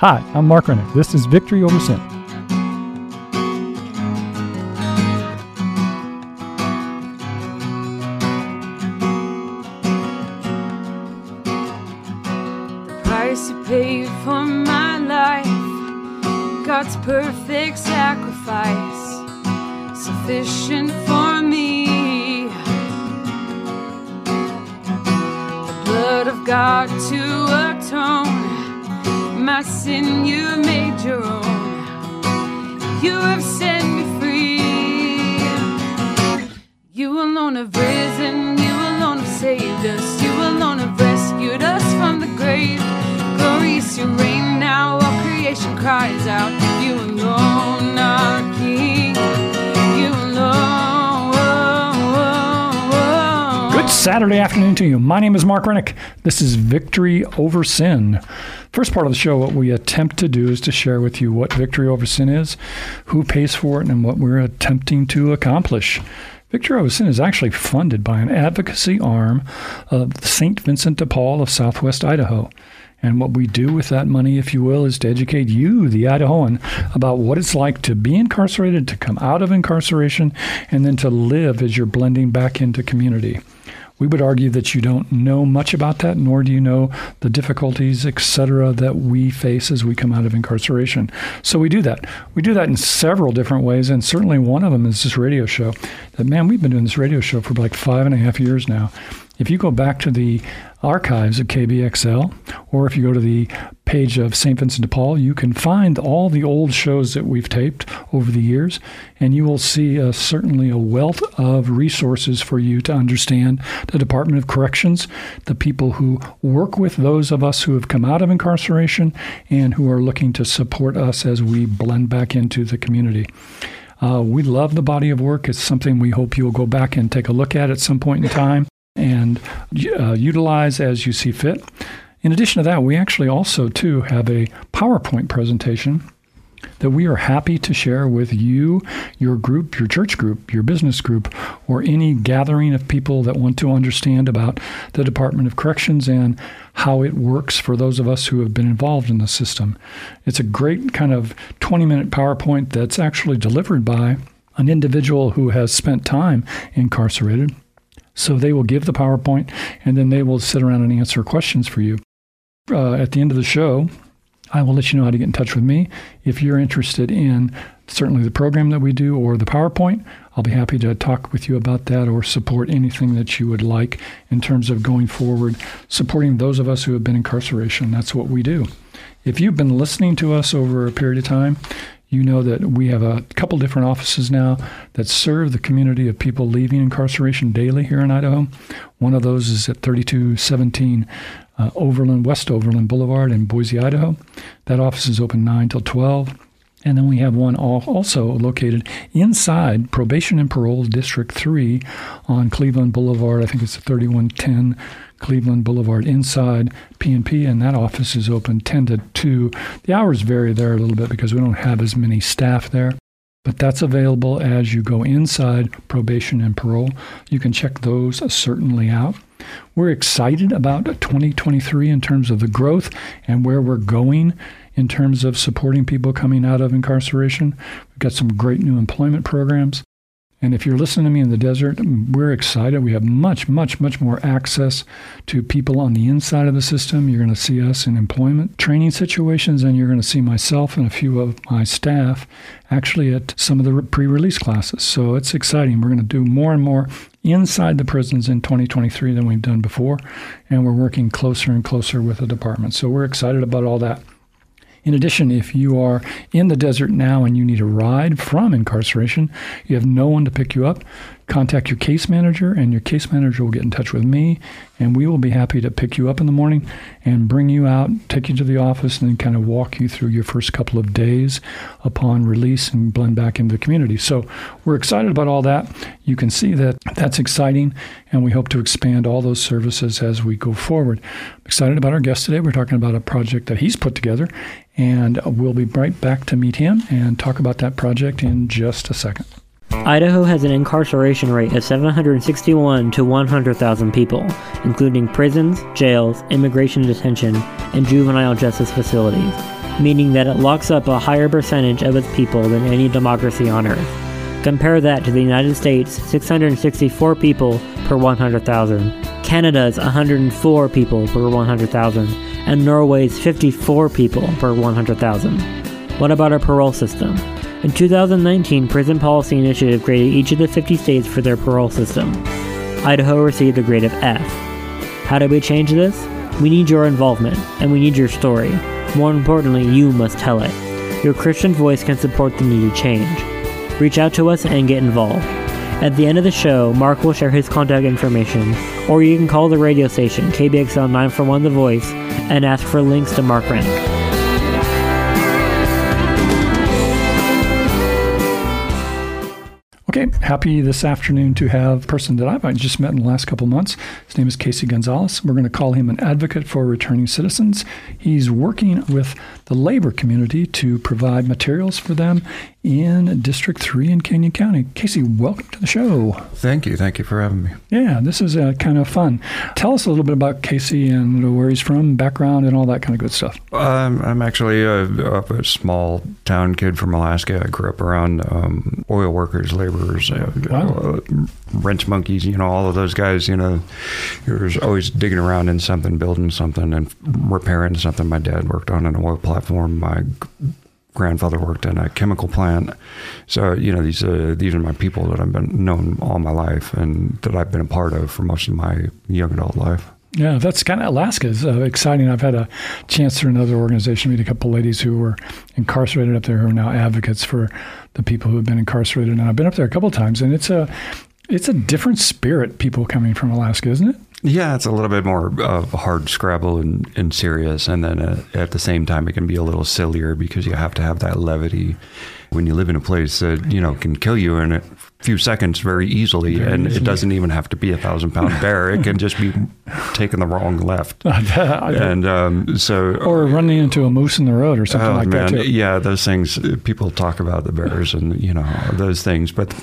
Hi, I'm Mark Rennick. This is Victory Over Sin. Saturday afternoon to you. My name is Mark Rennick. This is Victory Over Sin. First part of the show, what we attempt to do is to share with you what Victory Over Sin is, who pays for it, and what we're attempting to accomplish. Victory Over Sin is actually funded by an advocacy arm of St. Vincent de Paul of Southwest Idaho. And what we do with that money, if you will, is to educate you, the Idahoan, about what it's like to be incarcerated, to come out of incarceration, and then to live as you're blending back into community. We would argue that you don't know much about that, nor do you know the difficulties, etc., that we face as we come out of incarceration. So we do that. We do that in several different ways, and certainly one of them is this radio show. That man, we've been doing this radio show for like five and a half years now. If you go back to the archives of KBXL, or if you go to the page of St. Vincent de Paul, you can find all the old shows that we've taped over the years, and you will see uh, certainly a wealth of resources for you to understand the Department of Corrections, the people who work with those of us who have come out of incarceration and who are looking to support us as we blend back into the community. Uh, we love the body of work. It's something we hope you'll go back and take a look at at some point in time and uh, utilize as you see fit. In addition to that, we actually also too have a PowerPoint presentation that we are happy to share with you, your group, your church group, your business group, or any gathering of people that want to understand about the Department of Corrections and how it works for those of us who have been involved in the system. It's a great kind of 20 minute PowerPoint that's actually delivered by an individual who has spent time incarcerated. So they will give the PowerPoint and then they will sit around and answer questions for you. Uh, at the end of the show, I will let you know how to get in touch with me. If you're interested in certainly the program that we do or the PowerPoint, I'll be happy to talk with you about that or support anything that you would like in terms of going forward, supporting those of us who have been incarceration. That's what we do. If you've been listening to us over a period of time, you know that we have a couple different offices now that serve the community of people leaving incarceration daily here in Idaho. One of those is at 3217 uh, Overland, West Overland Boulevard in Boise, Idaho. That office is open 9 till 12. And then we have one also located inside Probation and Parole District 3 on Cleveland Boulevard. I think it's 3110 Cleveland Boulevard inside PNP, and that office is open 10 to 2. The hours vary there a little bit because we don't have as many staff there. But that's available as you go inside probation and parole. You can check those certainly out. We're excited about 2023 in terms of the growth and where we're going in terms of supporting people coming out of incarceration. We've got some great new employment programs. And if you're listening to me in the desert, we're excited. We have much, much, much more access to people on the inside of the system. You're going to see us in employment training situations, and you're going to see myself and a few of my staff actually at some of the pre release classes. So it's exciting. We're going to do more and more inside the prisons in 2023 than we've done before, and we're working closer and closer with the department. So we're excited about all that. In addition, if you are in the desert now and you need a ride from incarceration, you have no one to pick you up, contact your case manager, and your case manager will get in touch with me, and we will be happy to pick you up in the morning and bring you out, take you to the office, and then kind of walk you through your first couple of days upon release and blend back into the community. So we're excited about all that. You can see that that's exciting, and we hope to expand all those services as we go forward. I'm excited about our guest today. We're talking about a project that he's put together, and we'll be right back to meet him and talk about that project in just a second. Idaho has an incarceration rate of 761 to 100,000 people, including prisons, jails, immigration detention, and juvenile justice facilities. meaning that it locks up a higher percentage of its people than any democracy on earth. Compare that to the United States, 664 people per 100,000, Canada's 104 people per 100,000, and Norway's 54 people per 100,000. What about our parole system? In 2019, Prison Policy Initiative graded each of the 50 states for their parole system. Idaho received a grade of F. How do we change this? We need your involvement, and we need your story. More importantly, you must tell it. Your Christian voice can support the needed change. Reach out to us and get involved. At the end of the show, Mark will share his contact information, or you can call the radio station, KBXL 941 The Voice, and ask for links to Mark Rennick. Okay, happy this afternoon to have a person that I've just met in the last couple months. His name is Casey Gonzalez. We're going to call him an advocate for returning citizens. He's working with the labor community to provide materials for them in District 3 in Canyon County. Casey, welcome to the show. Thank you. Thank you for having me. Yeah, this is uh, kind of fun. Tell us a little bit about Casey and where he's from, background, and all that kind of good stuff. Um, I'm actually a, a, small town kid from Alaska. I grew up around um, oil workers, laborers, uh, wow. uh, wrench monkeys, you know, all of those guys, you know, you're always digging around in something, building something, and repairing something. My dad worked on an oil platform. My grandfather worked in a chemical plant. So you know these uh, these are my people that I've been known all my life and that I've been a part of for most of my young adult life. Yeah, that's kind of Alaska is uh, exciting. I've had a chance through another organization meet a couple ladies who were incarcerated up there who are now advocates for the people who have been incarcerated. And I've been up there a couple times, and it's a it's a different spirit. People coming from Alaska, isn't it? Yeah, it's a little bit more of hard scrabble and, and serious, and then uh, at the same time, it can be a little sillier because you have to have that levity when you live in a place that you know can kill you in a few seconds very easily, very and easily. it doesn't even have to be a thousand pound bear; it can just be taking the wrong left, and um, so or running into a moose in the road or something oh, like man, that. Too. Yeah, those things. People talk about the bears and you know those things, but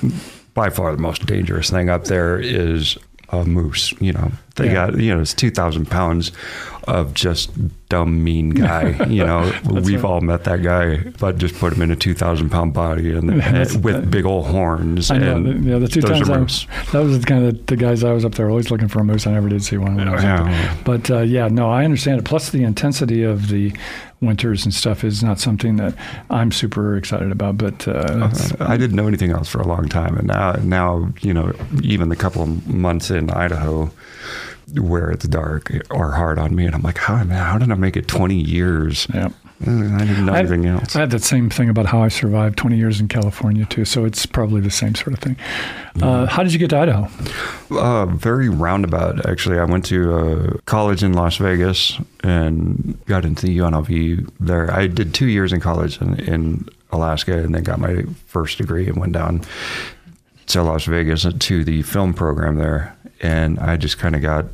by far the most dangerous thing up there is a moose. You know, they yeah. got you know it's two thousand pounds of just dumb mean guy. You know, we've right. all met that guy, but just put him in a two thousand pound body and, with big old horns. I know. Yeah, the two times I was, that was kind of the guys I was up there always looking for a moose. I never did see one. When I was yeah. But uh, yeah, no, I understand it. Plus the intensity of the winters and stuff is not something that I'm super excited about. But uh, I didn't know anything else for a long time, and now now you know even the couple of months in Idaho where it's dark are hard on me, and I'm like, how how did I make it 20 years? Yeah. I didn't know anything else. I had that same thing about how I survived 20 years in California too, so it's probably the same sort of thing. Uh, mm-hmm. how did you get to Idaho? Uh, very roundabout, actually. I went to uh, college in Las Vegas and got into the UNLV there. I did two years in college in, in Alaska, and then got my first degree and went down to Las Vegas to the film program there, and I just kind of got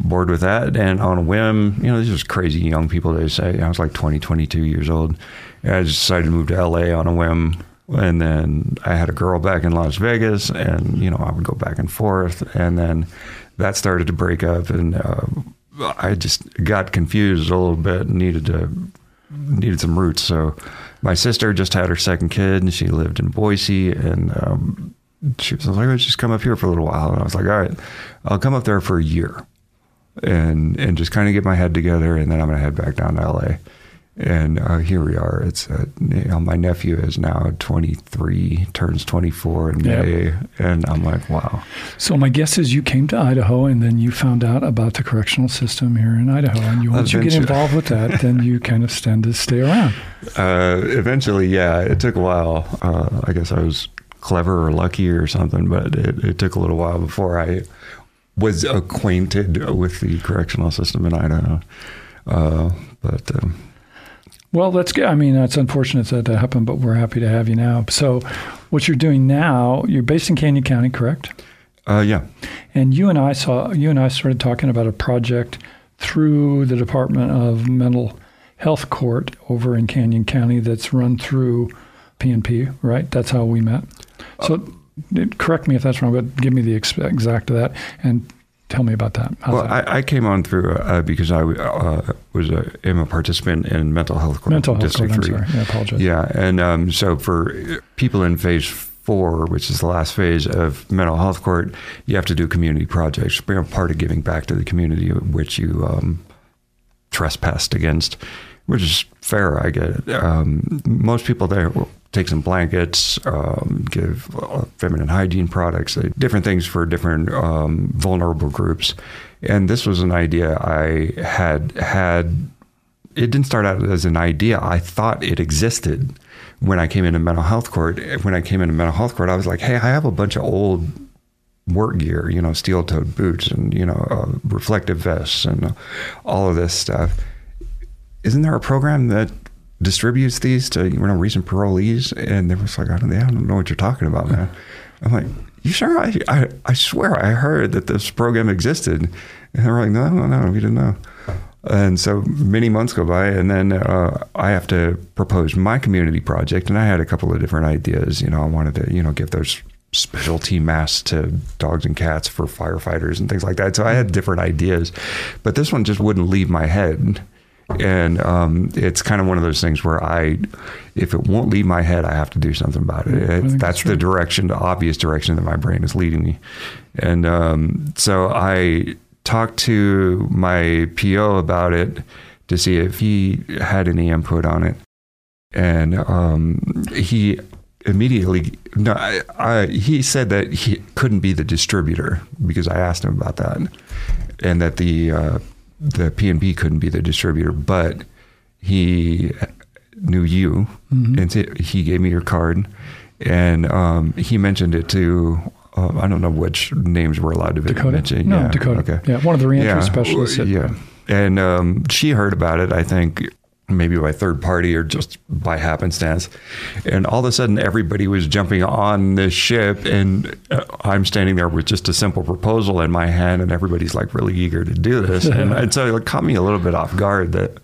bored with that. And on a whim, you know, these are crazy young people. They say I was like 20, 22 years old. And I decided to move to LA on a whim. And then I had a girl back in Las Vegas, and you know I would go back and forth. And then that started to break up, and uh, I just got confused a little bit and needed to needed some roots. So my sister just had her second kid, and she lived in Boise, and um, she was like, let's just come up here for a little while. And I was like, all right, I'll come up there for a year and and just kind of get my head together, and then I'm going to head back down to LA. And uh, here we are. It's uh, you know, my nephew is now 23, turns 24 in May, and I'm like, wow. So my guess is you came to Idaho, and then you found out about the correctional system here in Idaho, and you once you get involved with that, then you kind of tend to stay around. Uh, eventually, yeah, it took a while. Uh, I guess I was clever or lucky or something, but it, it took a little while before I was acquainted with the correctional system in Idaho. Uh, but um, well, that's good. I mean, it's unfortunate that that happened, but we're happy to have you now. So, what you're doing now, you're based in Canyon County, correct? Uh, yeah. And you and I saw you and I started talking about a project through the Department of Mental Health Court over in Canyon County that's run through PNP, right? That's how we met. So, uh, correct me if that's wrong, but give me the exact of that. And Tell me about that. How's Well, that? I, I came on through uh, because I uh, was a, am a participant in mental health court Mental health District code. I'm sorry. Yeah, I apologize. Yeah, and um, so for people in phase four, which is the last phase of mental health court, you have to do community projects. A part of giving back to the community which you um, trespassed against, which is fair. I get it. Um, most people there take some blankets, um, give uh, feminine hygiene products, uh, different things for different um, vulnerable groups. And this was an idea I had had it didn't start out as an idea. I thought it existed when I came into mental health court. When I came into mental health court, I was like, hey, I have a bunch of old work gear, you know, steel toed boots and, you know, uh, reflective vests and all of this stuff. Isn't there a program that distributes these to, you know, recent parolees? And they was like, I don't, I don't know what you're talking about, man. I'm like, you sure? I, I, I swear I heard that this program existed. And they're like, no, no, no, we didn't know. And so many months go by, and then uh, I have to propose my community project. And I had a couple of different ideas. You know, I wanted to, you know, give those specialty masks to dogs and cats for firefighters and things like that. So I had different ideas, but this one just wouldn't leave my head. And um, it's kind of one of those things where I, if it won't leave my head, I have to do something about it. It- that's that's the direction, the obvious direction that my brain is leading me. And um, so I talked to my PO about it to see if he had any input on it. And um, he immediately, no, I, I, he said that he couldn't be the distributor because I asked him about that, and that the uh, the PNP couldn't be the distributor, but he knew you, Mm-hmm. and he gave me your card, and um, he mentioned it to. Uh, I don't know which names we're allowed to Dakota? mention. No, yeah, Dakota. Okay. Yeah, one of the reentry Yeah, specialists. at- yeah, and um, she heard about it. I think maybe by third party or just by happenstance, and all of a sudden everybody was jumping on this ship, and uh, I'm standing there with just a simple proposal in my hand, and everybody's like really eager to do this, and, and so it caught me a little bit off guard that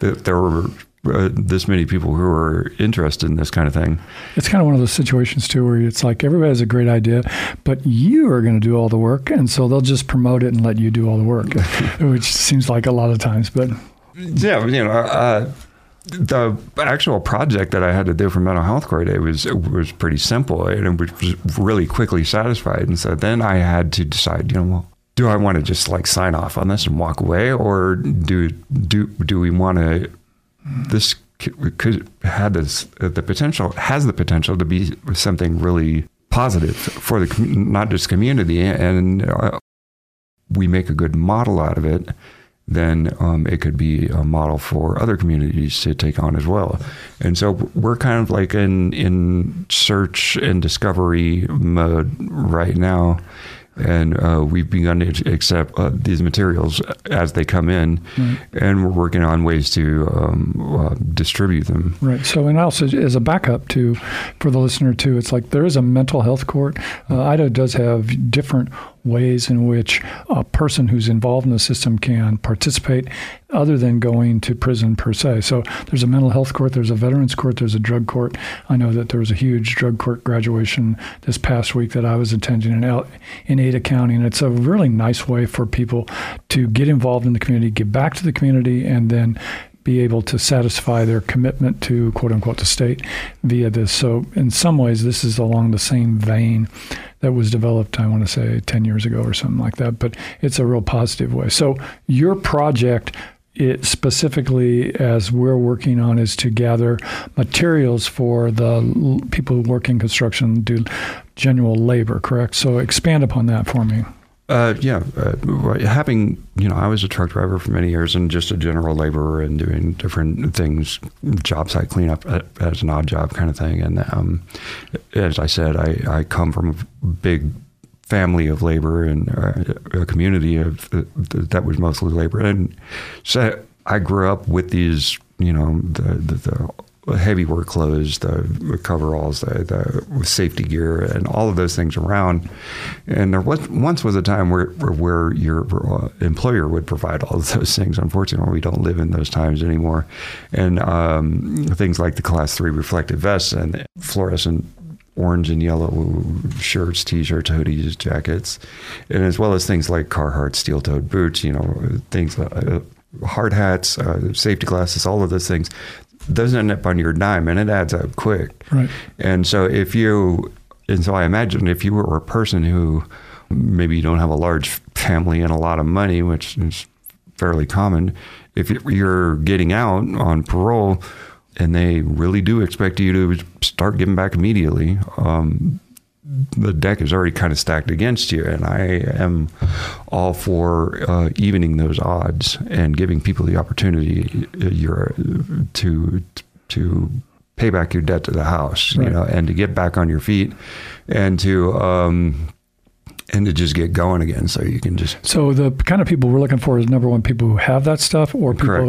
that there were. Uh, this many people who were interested in this kind of thing. It's kind of one of those situations too, where it's like everybody has a great idea, but you are going to do all the work, and so they'll just promote it and let you do all the work, which seems like a lot of times. But Yeah, you know, uh, the actual project that I had to do for mental health court it was was pretty simple and it was really quickly satisfied. And so then I had to decide, you know, well, do I want to just like sign off on this and walk away, or do do do we want to this could had this the potential has the potential to be something really positive for the not just community and uh, we make a good model out of it then um, it could be a model for other communities to take on as well. And so we're kind of like in in search and discovery mode right now. And uh, we've begun to accept uh, these materials as they come in, and we're working on ways to um, uh, distribute them. Right. So, and also as a backup to for the listener too, it's like there is a mental health court. Uh, Idaho does have different ways in which a person who's involved in the system can participate, other than going to prison per se. So, there's a mental health court, there's a veterans court, there's a drug court. I know that there was a huge drug court graduation this past week that I was attending in in Ada County, and it's a really nice way for people to get involved in the community, give back to the community, and then be able to satisfy their commitment to quote unquote the state via this. So in some ways, this is along the same vein that was developed, I want to say 10 years ago or something like that, but it's a real positive way. So your project it specifically as we're working on is to gather materials for the people who work in construction do general labor correct so expand upon that for me Uh, yeah, uh, having you know, I was a truck driver for many years and just a general laborer and doing different things, job site cleanup as an odd job kind of thing. And um, as I said, I, I come from a big family of labor and uh, a community of uh, that was mostly labor, and so I grew up with these, you know, the the. the heavy work clothes, the coveralls, the, the safety gear, and all of those things around. And there was once was a time where where, your uh, employer would provide all of those things. Unfortunately, we don't live in those times anymore. And um, things like the class three reflective vests and fluorescent orange and yellow shirts, t-shirts, hoodies, jackets, and as well as things like Carhartt steel-toed boots. You know, things uh, hard hats, uh, safety glasses, all of those things. Those end up on your dime, and it adds up quick. Right. And so if you, and so I imagine if you were a person who maybe you don't have a large family and a lot of money, which is fairly common, if you're getting out on parole and they really do expect you to start giving back immediately, um, the deck is already kind of stacked against you. And I am all for uh, evening those odds and giving people the opportunity uh, you're, to to pay back your debt to the house, Right. you know, and to get back on your feet and to um, and to just get going again, so you can just So the kind of people we're looking for is number one, people who have that stuff, or people Correct.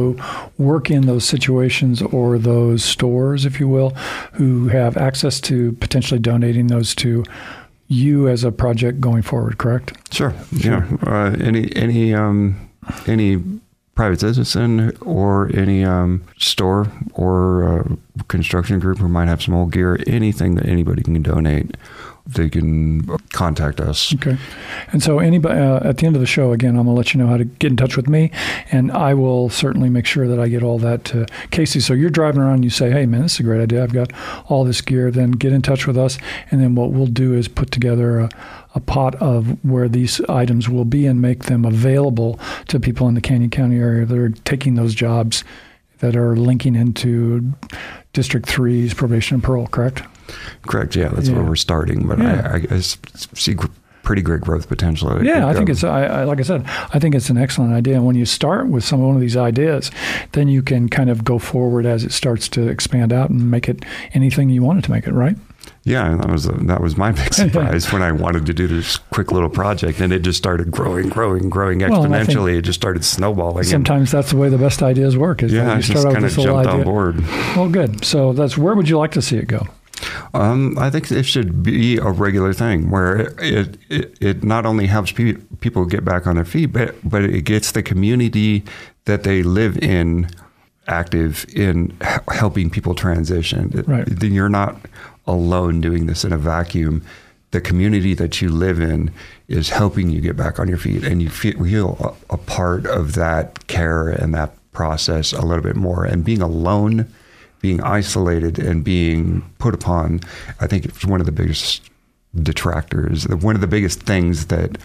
who work in those situations or those stores, if you will, who have access to potentially donating those to you as a project going forward. Correct? Sure. Yeah. Uh, any any um, any private citizen or any um, store or uh, construction group who might have some old gear, anything that anybody can donate, they can contact us. Okay. And so, anybody uh, at the end of the show, again, I'm going to let you know how to get in touch with me, and I will certainly make sure that I get all that to Casey. So you're driving around, and you say, "Hey, man, this is a great idea. I've got all this gear." Then get in touch with us, and then what we'll do is put together a, a pot of where these items will be and make them available to people in the Canyon County area that are taking those jobs that are linking into District 3's probation and parole. Correct? Correct. Yeah, that's Yeah. where we're starting. But Yeah. I, I, see pretty great growth potential. Yeah, I think go- it's I, I like I said, I think it's an excellent idea. And when you start with some one of these ideas, then you can kind of go forward as it starts to expand out and make it anything you want it to make it. Right? Yeah, that was that was my big surprise when I wanted to do this quick little project, and it just started growing, growing, growing Well, and exponentially. it just started snowballing. and- Sometimes that's the way the best ideas work. Is yeah, you just start out kind with of jumped idea. on board. Well, good. So that's where would you like to see it go? Um, I think it should be a regular thing where it it, it not only helps pe- people get back on their feet, but but it gets the community that they live in active in helping people transition. Right. Then you're not alone doing this in a vacuum. The community that you live in is helping you get back on your feet, and you feel, feel a, a part of that care and that process a little bit more. And being alone being isolated and being put upon, I think it's one of the biggest detractors, one of the biggest things that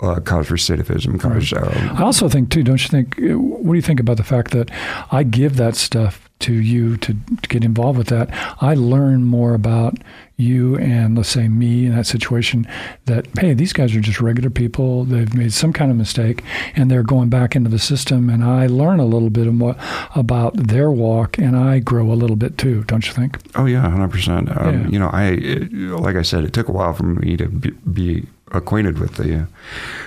uh, cause recidivism, cause um, I also think too. Don't you think? What do you think about the fact that I give that stuff to you to, to get involved with that? I learn more about you and let's say me in that situation. That hey, these guys are just regular people. They've made some kind of mistake and they're going back into the system. And I learn a little bit more about their walk, and I grow a little bit too. Don't you think? Oh yeah, hundred percent. Yeah. Um, you know, I it, like I said, it took a while for me to be, be acquainted with the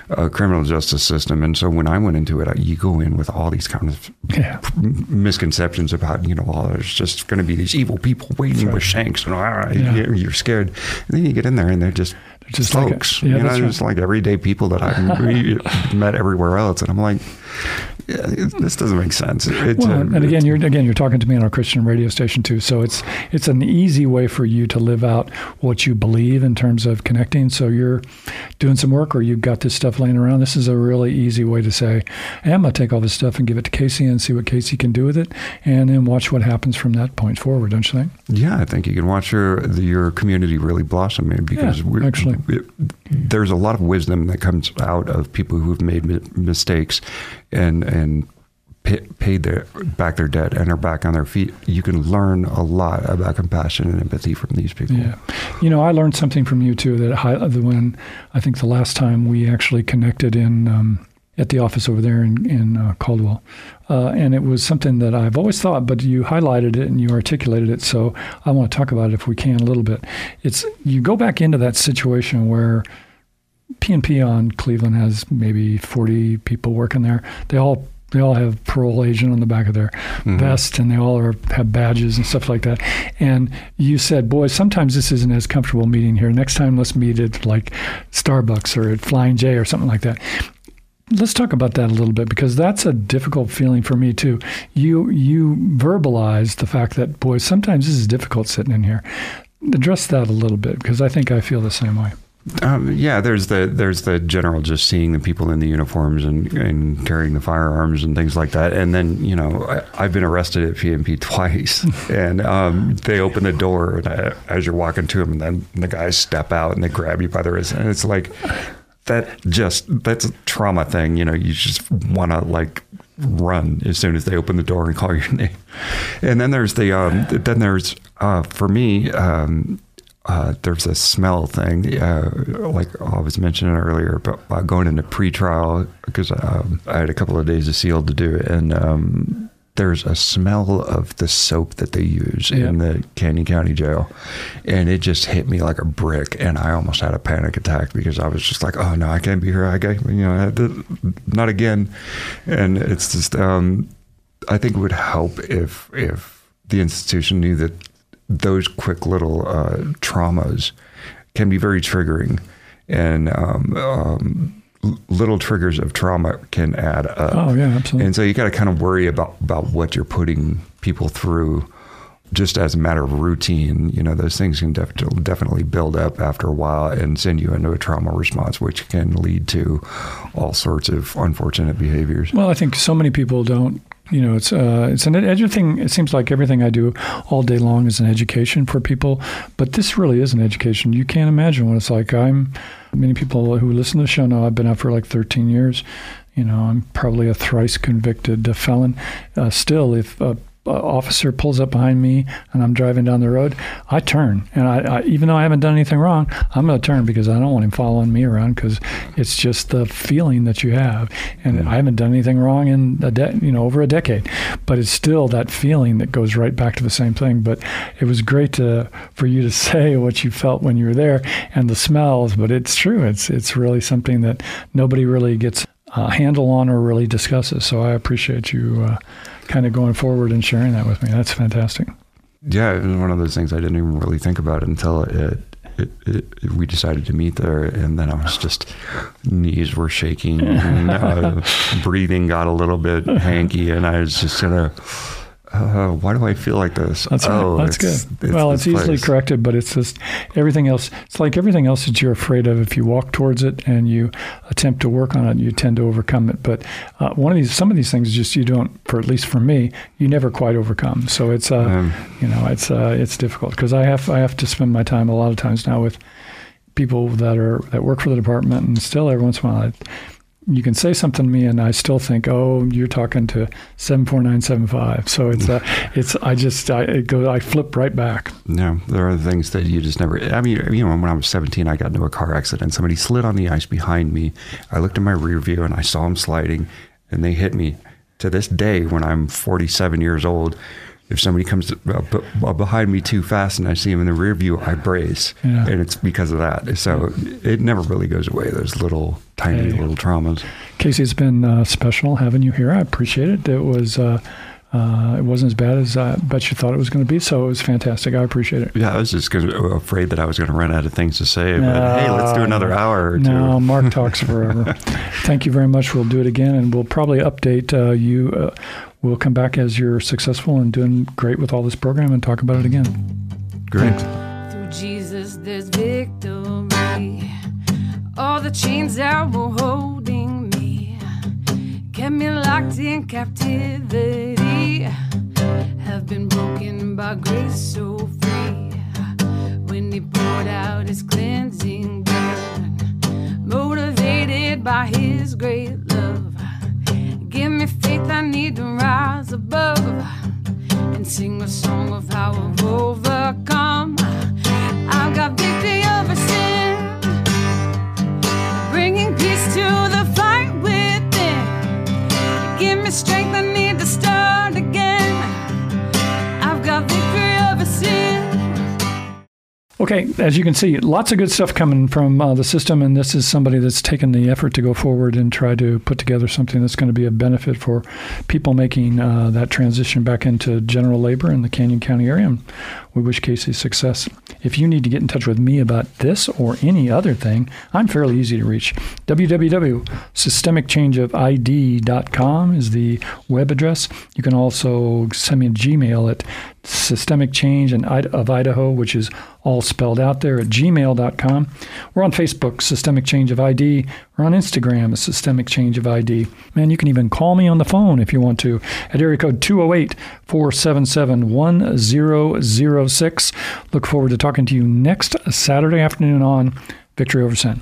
uh, criminal justice system, and so when I went into it, I, you go in with all these kind of Yeah. misconceptions about you know, oh, there's just going to be these evil people waiting with shanks, and ah, Yeah. you're, you're scared. And then you get in there, and they're just Just like a- folks, yeah, you know, right. just like everyday people that I've met everywhere else, and I'm like, yeah, this doesn't make sense. Well, a- and again, you're again you're talking to me on a Christian radio station too, so it's it's an easy way for you to live out what you believe in terms of connecting. So you're doing some work, or you've got this stuff laying around. This is a really easy way to say, hey, "I'm gonna take all this stuff and give it to Casey and see what Casey can do with it, and then watch what happens from that point forward." Don't you think? Yeah, I think you can watch your the, your community really blossom man, because Yeah, we, actually. It- there's a lot of wisdom that comes out of people who've made mi- mistakes and and pa- paid their back their debt and are back on their feet. You can learn a lot about compassion and empathy from these people. Yeah, you know, I learned something from you too. That when I think the last time we actually connected in um, at the office over there in, in uh, Caldwell, uh, and it was something that I've always thought, but you highlighted it and you articulated it. So I want to talk about it if we can a little bit. It's you go back into that situation where PNP on Cleveland has maybe 40 people working there. They all they all have parole agent on the back of their vest, and they all are have badges and stuff like that. And you said, "Boys, sometimes this isn't as comfortable meeting here. Next time, let's meet at like Starbucks or at Flying J or something like that." Let's talk about that a little bit because that's a difficult feeling for me too. You you verbalized the fact that boy, sometimes this is difficult sitting in here. address that a little bit because I think I feel the same way. Um, yeah, there's the there's the general just seeing the people in the uniforms and, and carrying the firearms and things like that, and then you know I, have been arrested at PNP twice, and um, they open the door I, as you're walking to them, and then the guys step out and they grab you by the wrist, and it's like that just that's a trauma thing, you know. You just want to like run as soon as they open the door and call your name, and then there's the um, then there's uh, for me. Um, uh, there's a smell thing, uh, like I was mentioning earlier, about uh, going into pretrial because um, I had a couple of days of SEAL to do, and um, there's a smell of the soap that they use in the Canyon County Jail, and it just hit me like a brick, and I almost had a panic attack because I was just like, "Oh no, I can't be here! I got you know, not again," and it's just, um, I think it would help if if the institution knew that those quick little uh, traumas can be very triggering, and um, um, little triggers of trauma can add up. Oh yeah, absolutely. And so you got to kind of worry about about what you're putting people through. Just as a matter of routine, you know, those things can def- definitely build up after a while and send you into a trauma response, which can lead to all sorts of unfortunate behaviors. Well, I think so many people don't you know, it's uh, it's an everything. It seems like everything I do all day long is an education for people, but this really is an education. You can't imagine what it's like. I'm many people who listen to the show know I've been out for like 13 years. You know, I'm probably a thrice convicted felon. Uh, still, if uh, officer pulls up behind me and I'm driving down the road, I turn. And I, I even though I haven't done anything wrong, I'm going to turn because I don't want him following me around because it's just the feeling that you have. And. I haven't done anything wrong in a de- you know over a decade, but it's still that feeling that goes right back to the same thing. But it was great to for you to say what you felt when you were there and the smells. But it's true. It's it's really something that nobody really gets a handle on or really discusses. So I appreciate you. Uh, kind of going forward and sharing that with me. That's fantastic. Yeah, it was one of those things I didn't even really think about until it, it, it, we decided to meet there, and then I was just knees were shaking, and uh, breathing got a little bit hanky, and I was just gonna uh, why do I feel like this? That's oh, that's good. It's well, it's easily place. corrected, but it's just everything else. It's like everything else that you're afraid of. If you walk towards it and you attempt to work on it, you tend to overcome it. But uh, one of these, some of these things, just you don't. For at least for me, you never quite overcome. So it's, uh, um, you know, it's uh, it's difficult because I have I have to spend my time a lot of times now with people that are that work for the department, and still every once in a while. I, you can say something to me and I still think, oh, you're talking to seven four nine seven five. So it's uh, it's I just I it go I flip right back. No, there are things that you just never. I mean, you know, when I was 17, I got into a car accident. Somebody slid on the ice behind me. I looked in my rear view and I saw them sliding, and they hit me. To this day, when I'm 47 years old, if somebody comes uh, behind me too fast and I see them in the rear view, I brace, yeah. and it's because of that. So it never really goes away. Those little tiny hey. little traumas. Casey, it's been uh, special having you here. I appreciate it. It was. Uh, uh, it wasn't as bad as I bet you thought it was going to be, so it was fantastic. I appreciate it. Yeah, I was just afraid that I was going to run out of things to say. But hey, let's do another hour or two. No, Mark talks forever. Thank you very much. We'll do it again, and we'll probably update uh, you uh, we'll come back as you're successful and doing great with all this program and talk about it again. Great. Through Jesus, there's victory. All the chains that were holding me kept me locked in captivity have been broken by grace so free. When He poured out His cleansing blood, motivated by His great love Give me faith, I need to rise above and sing a song of how I've overcome. Okay, as you can see, lots of good stuff coming from uh, the system, and this is somebody that's taken the effort to go forward and try to put together something that's going to be a benefit for people making uh, that transition back into general labor in the Canyon County area. And we wish Casey success. If you need to get in touch with me about this or any other thing, I'm fairly easy to reach. www.systemicchangeofid.com is the web address. You can also send me a Gmail at systemic change of Idaho, which is all spelled out there at gmail.com. We're on Facebook, Systemic Change of ID. We're on Instagram, Systemic Change of ID. Man, you can even call me on the phone if you want to at area code 208 477 1006. Look forward to talking to you next Saturday afternoon on Victory Over Sin.